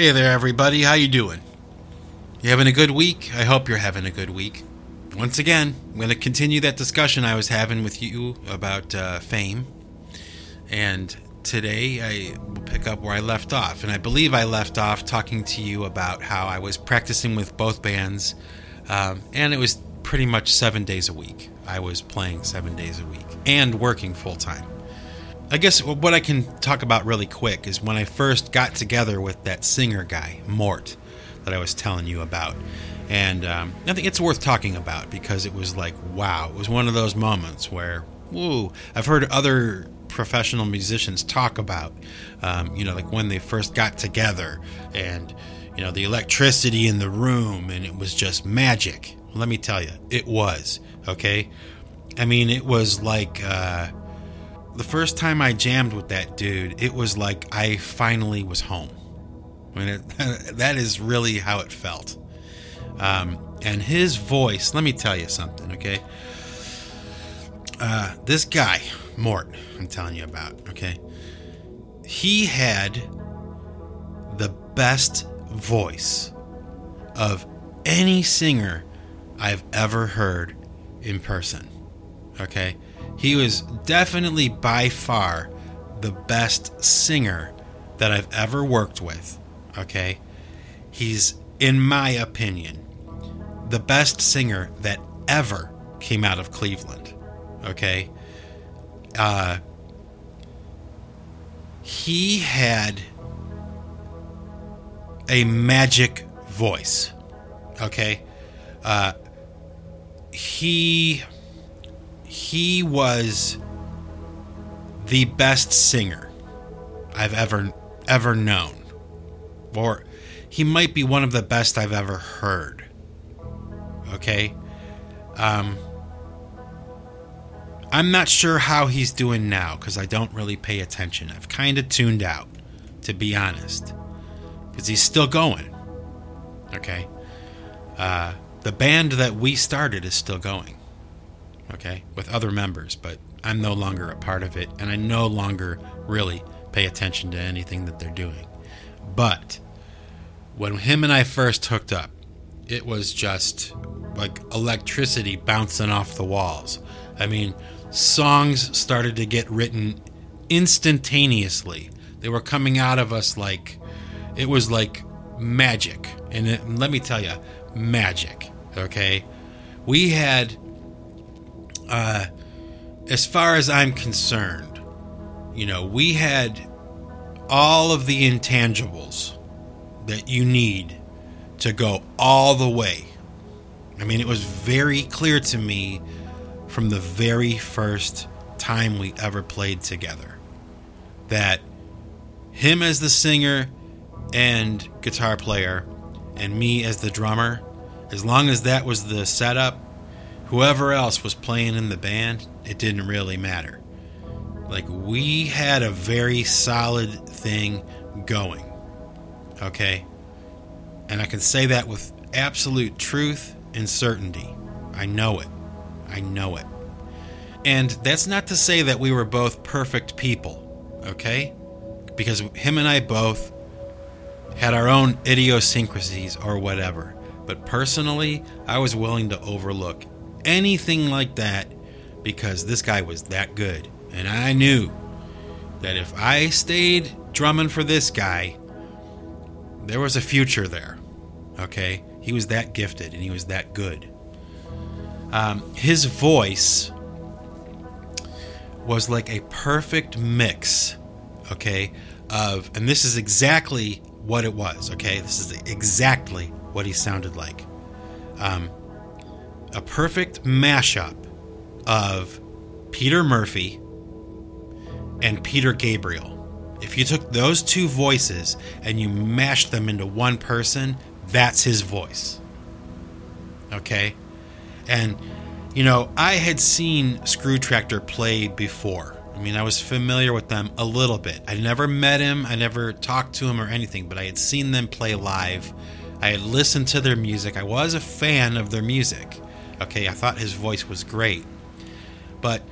Hey there, everybody. How you doing? You having a good week? I hope you're having a good week. Once again, I'm going to continue that discussion I was having with you about uh, fame. And today I will pick up where I left off. And I believe I left off talking to you about how I was practicing with both bands. Um, and it was pretty much seven days a week. I was playing seven days a week and working full time. I guess what I can talk about really quick is when I first got together with that singer guy, Mort, that I was telling you about. And um, I think it's worth talking about because it was like, wow, it was one of those moments where, whoa, I've heard other professional musicians talk about, um, you know, like when they first got together and, you know, the electricity in the room and it was just magic. Let me tell you, it was, okay? I mean, it was like, uh, the first time I jammed with that dude, it was like I finally was home. I mean, it, that is really how it felt. Um, and his voice, let me tell you something, okay? Uh, this guy, Mort, I'm telling you about, okay? He had the best voice of any singer I've ever heard in person, okay? He was definitely by far the best singer that I've ever worked with. Okay. He's, in my opinion, the best singer that ever came out of Cleveland. Okay. Uh, he had a magic voice. Okay. Uh, he he was the best singer I've ever ever known. Or he might be one of the best I've ever heard. Okay? Um I'm not sure how he's doing now cuz I don't really pay attention. I've kind of tuned out to be honest. Cuz he's still going. Okay? Uh the band that we started is still going okay, with other members, but I'm no longer a part of it, and I no longer really pay attention to anything that they're doing. But when him and I first hooked up, it was just like electricity bouncing off the walls. I mean, songs started to get written instantaneously. They were coming out of us like it was like magic. And it, let me tell you, magic. Okay? We had uh, as far as I'm concerned, you know, we had all of the intangibles that you need to go all the way. I mean, it was very clear to me from the very first time we ever played together that him as the singer and guitar player and me as the drummer, as long as that was the setup, whoever else was playing in the band, it didn't really matter. Like, we had a very solid thing going. Okay? And I can say that with absolute truth and certainty. I know it. I know it. And that's not to say that we were both perfect people, okay? Because him and I both had our own idiosyncrasies or whatever. But personally, I was willing to overlook anything like that because this guy was that good. And I knew that if I stayed drumming for this guy, there was a future there. Okay? He was that gifted and he was that good. Um, his voice was like a perfect mix, okay, of, and this is exactly what it was, okay? This is exactly what he sounded like. Um, a perfect mashup of Peter Murphy and Peter Gabriel. If you took those two voices and you mashed them into one person, that's his voice. Okay? And, you know, I had seen Screw Tractor play before. I mean, I was familiar with them a little bit. I never met him, I never talked to him or anything, but I had seen them play live. I had listened to their music. I was a fan of their music. Okay, I thought his voice was great. But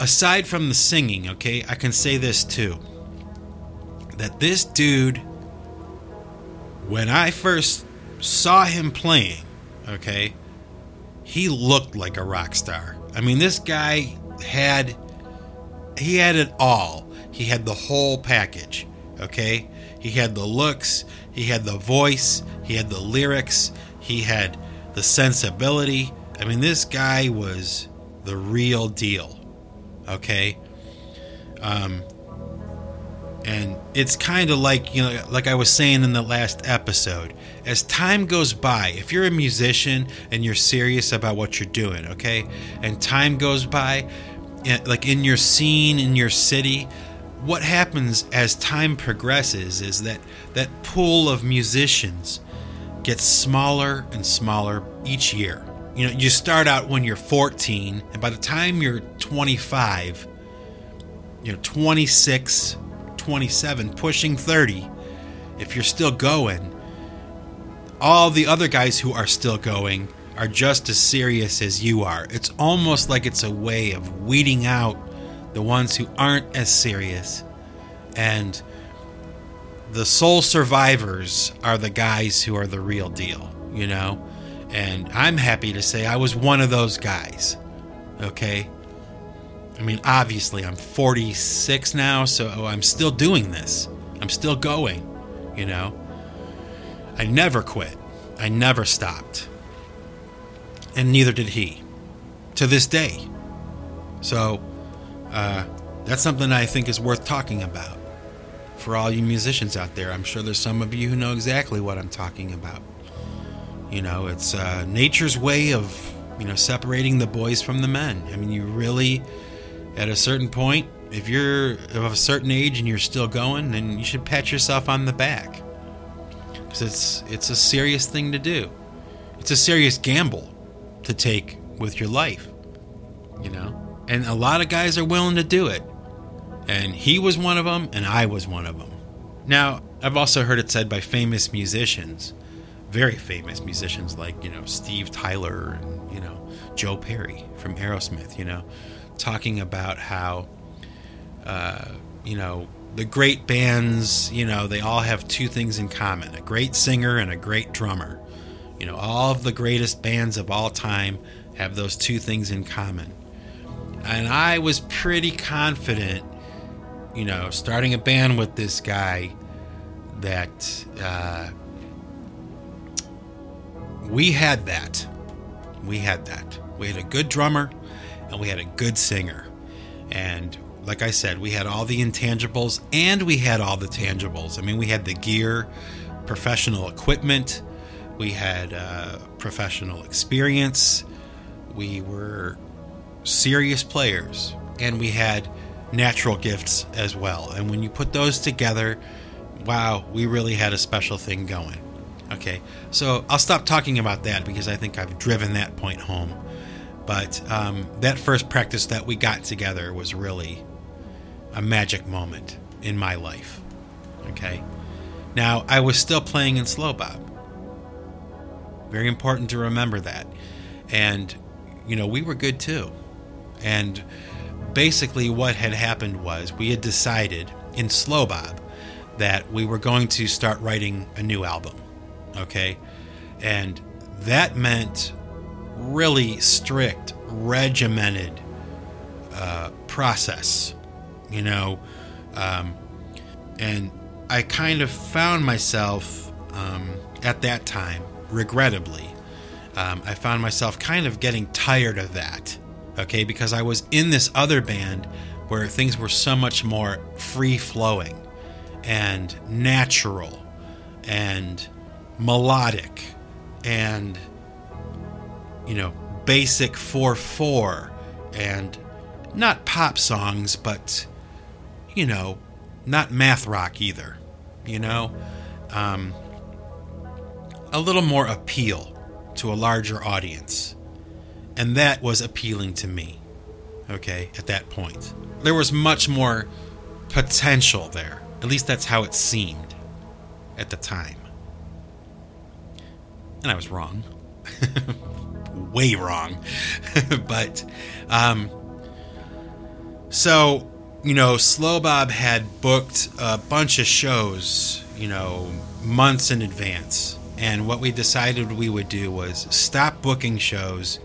aside from the singing, okay, I can say this too that this dude when I first saw him playing, okay, he looked like a rock star. I mean, this guy had he had it all. He had the whole package, okay? He had the looks, he had the voice, he had the lyrics, he had the sensibility. I mean, this guy was the real deal, okay? Um, and it's kind of like, you know, like I was saying in the last episode, as time goes by, if you're a musician and you're serious about what you're doing, okay, and time goes by, like in your scene, in your city, what happens as time progresses is that that pool of musicians gets smaller and smaller each year. You know, you start out when you're 14, and by the time you're 25, you know, 26, 27, pushing 30, if you're still going, all the other guys who are still going are just as serious as you are. It's almost like it's a way of weeding out the ones who aren't as serious. And the sole survivors are the guys who are the real deal, you know? And I'm happy to say I was one of those guys. Okay? I mean, obviously, I'm 46 now, so I'm still doing this. I'm still going, you know? I never quit. I never stopped. And neither did he. To this day. So, uh, that's something I think is worth talking about. For all you musicians out there, I'm sure there's some of you who know exactly what I'm talking about. You know, it's uh, nature's way of, you know, separating the boys from the men. I mean, you really at a certain point, if you're of a certain age and you're still going, then you should pat yourself on the back. Because it's, it's a serious thing to do. It's a serious gamble to take with your life, you know? And a lot of guys are willing to do it. And he was one of them, and I was one of them. Now, I've also heard it said by famous musicians, very famous musicians like, you know, Steve Tyler and, you know, Joe Perry from Aerosmith, you know, talking about how, uh, you know, the great bands, you know, they all have two things in common a great singer and a great drummer. You know, all of the greatest bands of all time have those two things in common. And I was pretty confident, you know, starting a band with this guy that uh, we had that. We had that. We had a good drummer and we had a good singer. And like I said, we had all the intangibles and we had all the tangibles. I mean, we had the gear, professional equipment, we had uh, professional experience, we were serious players, and we had natural gifts as well. And when you put those together, wow, we really had a special thing going. Okay, so I'll stop talking about that because I think I've driven that point home. But um, that first practice that we got together was really a magic moment in my life. Okay. Now, I was still playing in slow bob. Very important to remember that. And, you know, we were good too. And basically, what had happened was we had decided in slow bob that we were going to start writing a new album. Okay. And that meant really strict, regimented uh, process, you know. Um, and I kind of found myself um, at that time, regrettably, um, I found myself kind of getting tired of that, okay, because I was in this other band where things were so much more free flowing and natural and melodic and you know, basic 4 4 and not pop songs, but, you know, not math rock either. You know? Um, a little more appeal to a larger audience. And that was appealing to me, okay, at that point. There was much more potential there. At least that's how it seemed at the time. And I was wrong. way wrong. but um, so you know, Slow Bob had booked a bunch of shows, you know, months in advance. And what we decided we would do was stop booking shows.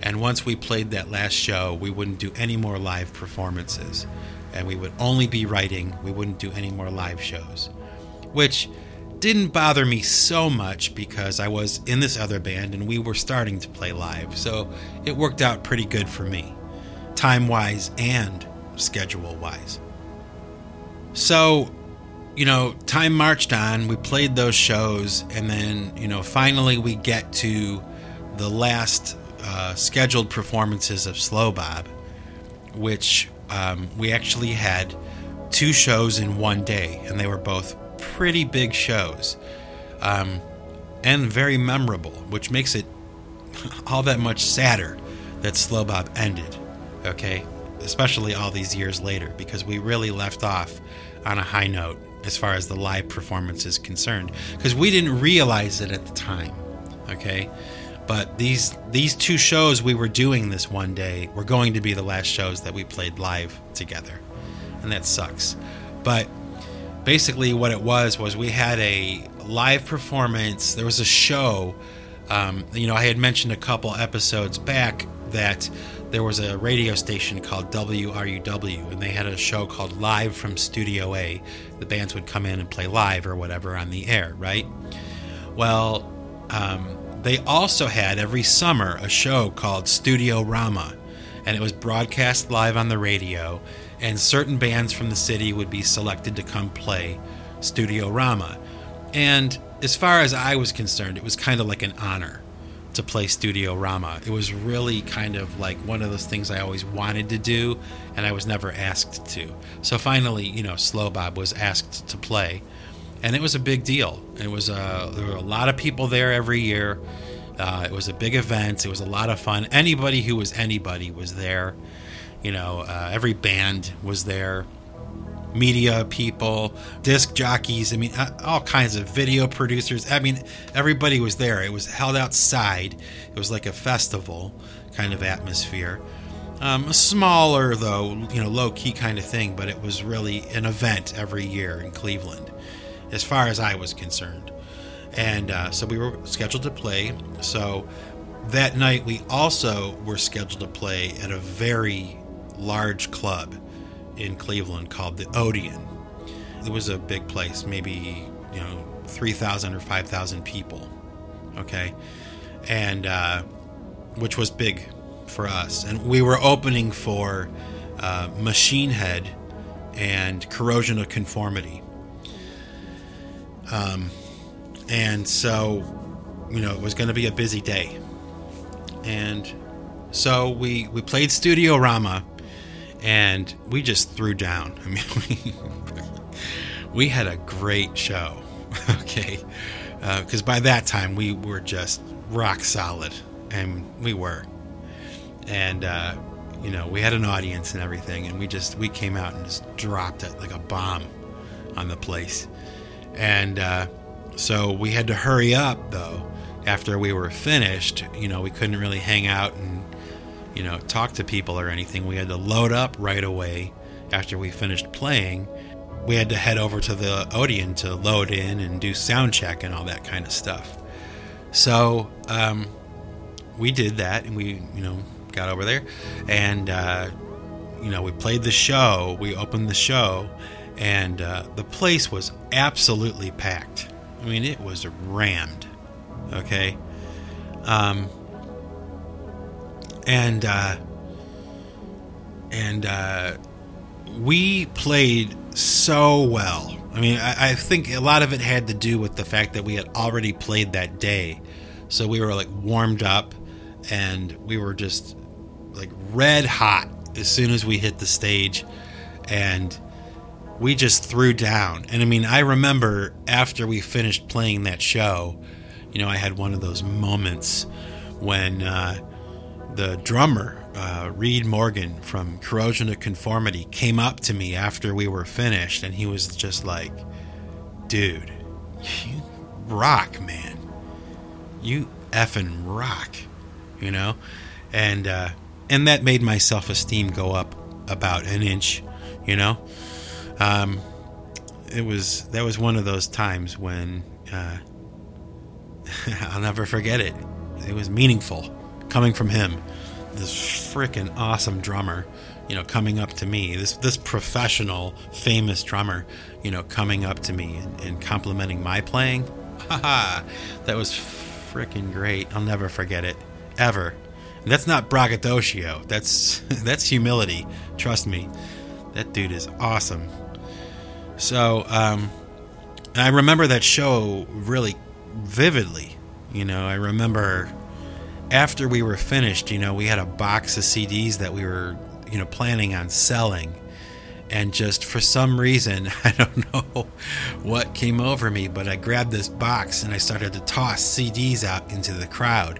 And once we played that last show, we wouldn't do any more live performances. And we would only be writing. We wouldn't do any more live shows. Which didn't bother me so much because I was in this other band and we were starting to play live. So it worked out pretty good for me, time wise and schedule wise. So, you know, time marched on. We played those shows, and then, you know, finally we get to the last uh, scheduled performances of Slow Bob, which um, we actually had two shows in one day, and they were both pretty big shows um, and very memorable, which makes it all that much sadder that Slow Bob ended. Okay, especially all these years later, because we really left off on a high note as far as the live performance is concerned, because we didn't realize it at the time. Okay, but these these two shows we were doing this one day were going to be the last shows that we played live together, and that sucks. But basically what it was was we had a live performance. There was a show um, you know i had mentioned a couple episodes back that there was a radio station called wruw and they had a show called live from studio a. The bands would come in and play live or whatever on the air right? Well um, they also had every summer a show called studio rama and it was broadcast live on the radio and certain bands from the city would be selected to come play Studio Rama. And as far as I was concerned, it was kind of like an honor to play Studio Rama. It was really kind of like one of those things I always wanted to do, and I was never asked to. So finally, you know, Slow Bob was asked to play, and it was a big deal. It was a, uh, there were a lot of people there every year. Uh, it was a big event. It was a lot of fun. Anybody who was anybody was there. You know, uh, every band was there, media people, disc jockeys. I mean, uh, all kinds of video producers. I mean, everybody was there. It was held outside. It was like a festival kind of atmosphere. Um, a smaller, though, you know, low key kind of thing, but it was really an event every year in Cleveland, as far as I was concerned. And uh, so we were scheduled to play. So that night we also were scheduled to play at a very large club in Cleveland called the Odeon. It was a big place, maybe, you know, 3,000 or 5,000 people. Okay. And, uh, which was big for us. And we were opening for uh, Machine Head and Corrosion of Conformity. Um, and so, you know, it was going to be a busy day. And so we, we played Studio Rama and we just threw down. I mean, we, had a great show, okay? Because uh, by that time we were just rock solid, and we were. And uh, you know, we had an audience and everything, and we just we came out and just dropped it like a bomb on the place. And uh, so we had to hurry up though. After we were finished, you know, we couldn't really hang out and you know, talk to people or anything. We had to load up right away after we finished playing. We had to head over to the Odeon to load in and do sound check and all that kind of stuff. So um, we did that, and we, you know, got over there, and uh, you know, we played the show. We opened the show, and uh, the place was absolutely packed. I mean, it was rammed. Okay. Um, and uh, and uh, we played so well. I mean, I, I, think a lot of it had to do with the fact that we had already played that day, so we were like warmed up, and we were just like red hot as soon as we hit the stage, and we just threw down. And I mean, I remember after we finished playing that show, you know, I had one of those moments when. Uh, the drummer, uh, Reed Morgan from Corrosion of Conformity, came up to me after we were finished, and he was just like, "Dude, you rock, man. You effing rock," you know, and uh, and that made my self esteem go up about an inch, You know, um, it was that was one of those times when uh, I'll never forget it. It was meaningful coming from him, this freaking awesome drummer. You know, coming up to me, this this professional, famous drummer, you know, coming up to me and, and complimenting my playing. Haha, that was freaking great. I'll never forget it, ever. And that's not braggadocio. That's that's humility. Trust me, that dude is awesome. So, um, I remember that show really vividly. You know, I remember after we were finished, you know, we had a box of CDs that we were, you know, planning on selling. And just for some reason, I don't know what came over me, but I grabbed this box and I started to toss CDs out into the crowd.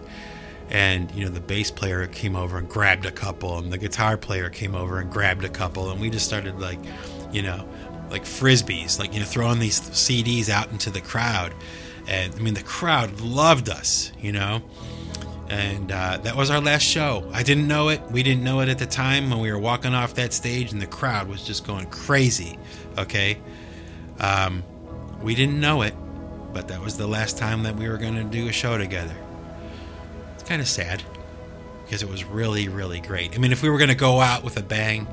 And, you know, the bass player came over and grabbed a couple, and the guitar player came over and grabbed a couple. And we just started, like, you know, like frisbees, like, you know, throwing these CDs out into the crowd. And I mean, the crowd loved us, you know. And uh, that was our last show. I didn't know it. We didn't know it at the time when we were walking off that stage, and the crowd was just going crazy. Okay. Um, we didn't know it, but that was the last time that we were going to do a show together. It's kind of sad because it was really, really great. I mean, if we were going to go out with a bang,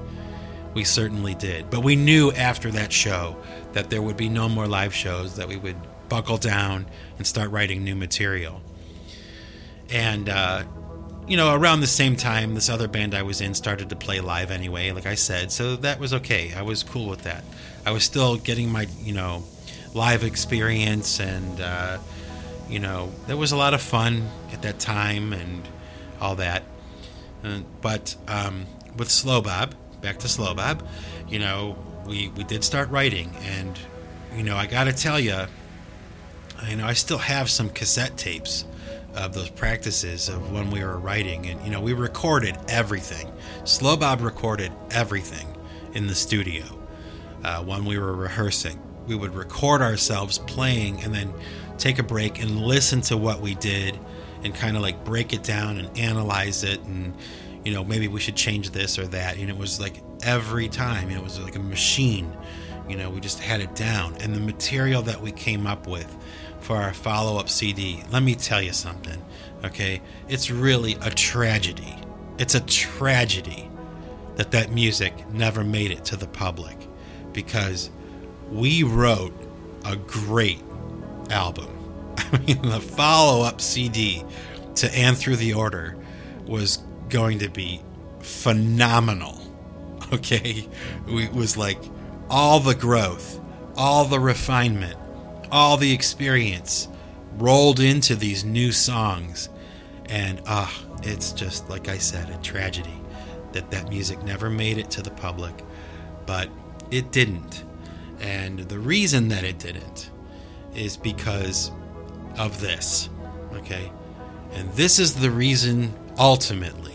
we certainly did. But we knew after that show that there would be no more live shows, that we would buckle down and start writing new material. And, uh, you know, around the same time, this other band I was in started to play live anyway, like I said, so that was okay. I was cool with that. I was still getting my, you know, live experience, and, uh, you know, there was a lot of fun at that time and all that. Uh, but um, with Slow Bob, back to Slow Bob, you know, we, we did start writing, and, you know, I got to tell you, you know, I still have some cassette tapes of those practices of when we were writing, and you know, we recorded everything. Slow Bob recorded everything in the studio uh, when we were rehearsing. We would record ourselves playing, and then take a break and listen to what we did, and kind of like break it down and analyze it, and you know, maybe we should change this or that. And it was like every time, it was like a machine. You know, we just had it down, and the material that we came up with for our follow up CD. Let me tell you something, okay? It's really a tragedy. It's a tragedy that that music never made it to the public because we wrote a great album. I mean, the follow up CD to And Through the Order was going to be phenomenal. Okay? It was like all the growth, all the refinement, all the experience rolled into these new songs. And ah, it's just like I said, a tragedy that that music never made it to the public, but it didn't. And the reason that it didn't is because of this. Okay? And this is the reason ultimately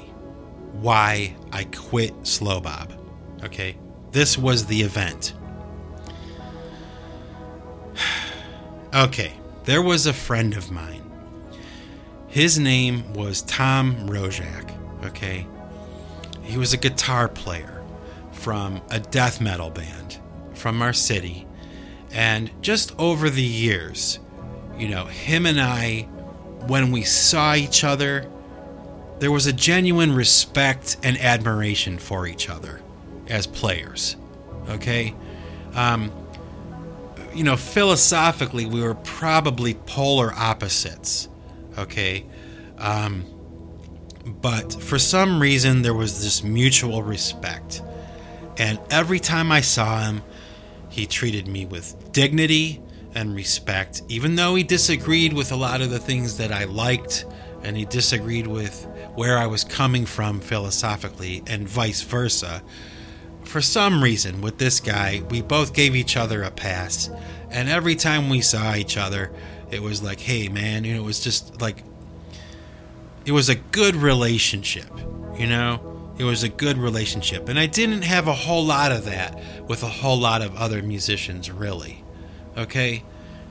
why I quit Slow Bob. Okay? This was the event. Okay, there was a friend of mine. His name was Tom Rojak. Okay, he was a guitar player from a death metal band from our city. And just over the years, you know, him and I, when we saw each other, there was a genuine respect and admiration for each other as players. Okay? Um, you know, philosophically, we were probably polar opposites. Okay. Um, but for some reason, there was this mutual respect. And every time I saw him, he treated me with dignity and respect, even though he disagreed with a lot of the things that I liked and he disagreed with where I was coming from philosophically, and vice versa for some reason, with this guy, we both gave each other a pass. And every time we saw each other, it was like, hey, man, you know, it was just like, it was a good relationship, you know? It was a good relationship. And I didn't have a whole lot of that with a whole lot of other musicians, really. Okay?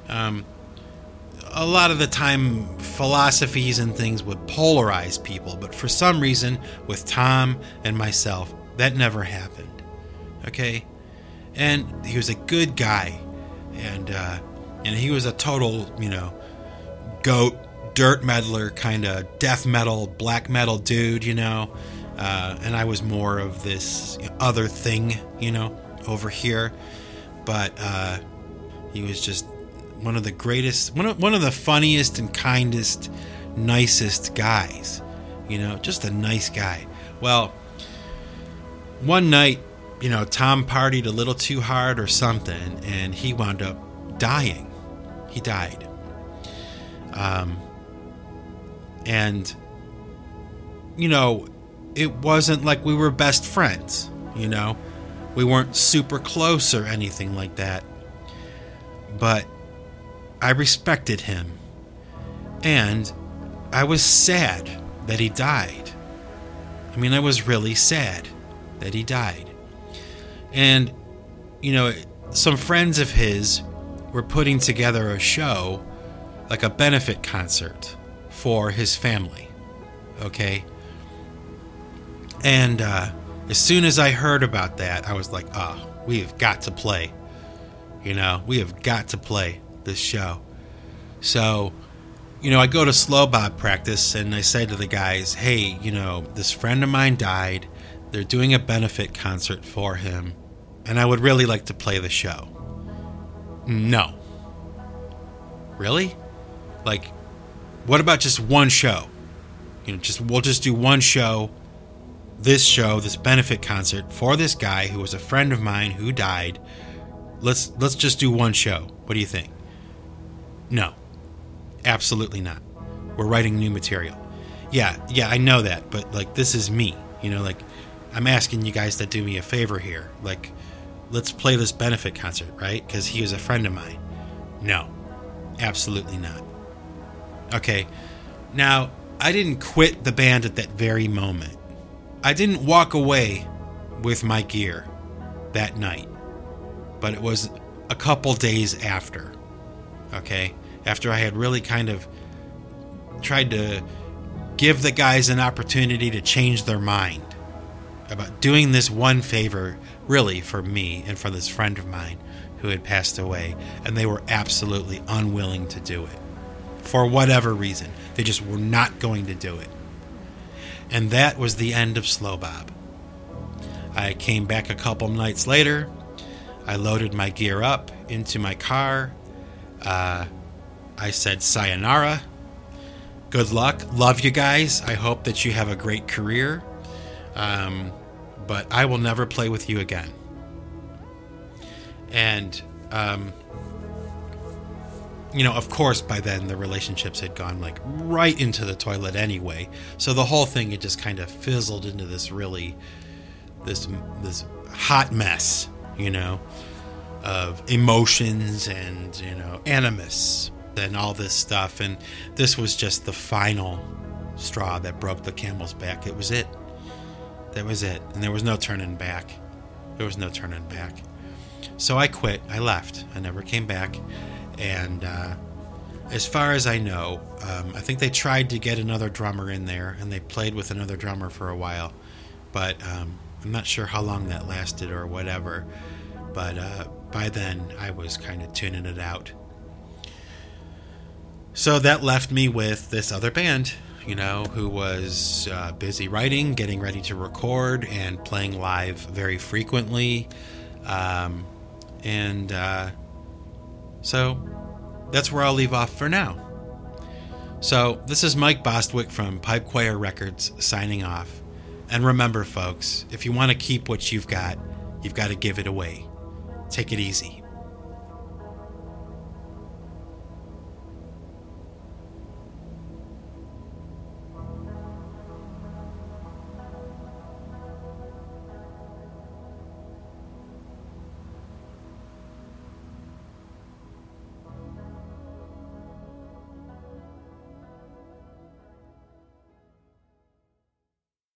Um, a lot of the time, philosophies and things would polarize people, but for some reason, with Tom and myself, that never happened. Okay? and he was a good guy, and uh, and he was a total, you know, goat, dirt meddler, kind of death metal, black metal dude, you know. Uh, and I was more of this other thing, you know, over here. But uh, he was just one of the greatest, one of, one of the funniest and kindest, nicest guys, you know, just a nice guy. Well, one night, you know, Tom partied a little too hard or something, and he wound up dying. He died. Um, and, you know, it wasn't like we were best friends, you know? We weren't super close or anything like that. But I respected him. And I was sad that he died. I mean, I was really sad that he died. And, you know, some friends of his were putting together a show, like a benefit concert for his family. Okay? And uh, as soon as I heard about that, I was like, oh, we have got to play. You know, we have got to play this show. So, you know, I go to slow bob practice and I say to the guys, hey, you know, this friend of mine died. They're doing a benefit concert for him, and I would really like to play the show. No. Really? Like, what about just one show? You know, just we'll just do one show this show, this benefit concert for this guy who was a friend of mine who died. Let's let's just do one show. What do you think? No. Absolutely not. We're writing new material. Yeah, yeah, I know that, but like this is me. You know, like I'm asking you guys to do me a favor here. Like let's play this benefit concert, right? Cuz he was a friend of mine. No. Absolutely not. Okay. Now, I didn't quit the band at that very moment. I didn't walk away with my gear that night, but it was a couple days after. Okay? After I had really kind of tried to give the guys an opportunity to change their mind about doing this one favor, really, for me and for this friend of mine who had passed away, and they were absolutely unwilling to do it. For whatever reason, they just were not going to do it. And that was the end of Slow Bob. I came back a couple nights later. I loaded my gear up into my car. Uh, I said sayonara. Good luck. Love you guys. I hope that you have a great career. Um, but I will never play with you again. And um, you know, of course, by then the relationships had gone like right into the toilet anyway. So the whole thing had just kind of fizzled into this really, this this hot mess, you know, of emotions and you know animus and all this stuff. And this was just the final straw that broke the camel's back. It was it. That was it, and there was no turning back. There was no turning back. So I quit. I left. I never came back and uh, as far as I know, um, I think they tried to get another drummer in there, and they played with another drummer for a while, but um, I'm not sure how long that lasted or whatever. But uh, by then, I was kind of tuning it out. So that left me with this other band, you know, who was uh, busy writing, getting ready to record, and playing live very frequently. Um, and uh, so that's where I'll leave off for now. So this is Mike Bostwick from Pipe Choir Records signing off. And remember, folks, if you want to keep what you've got, you've got to give it away. Take it easy.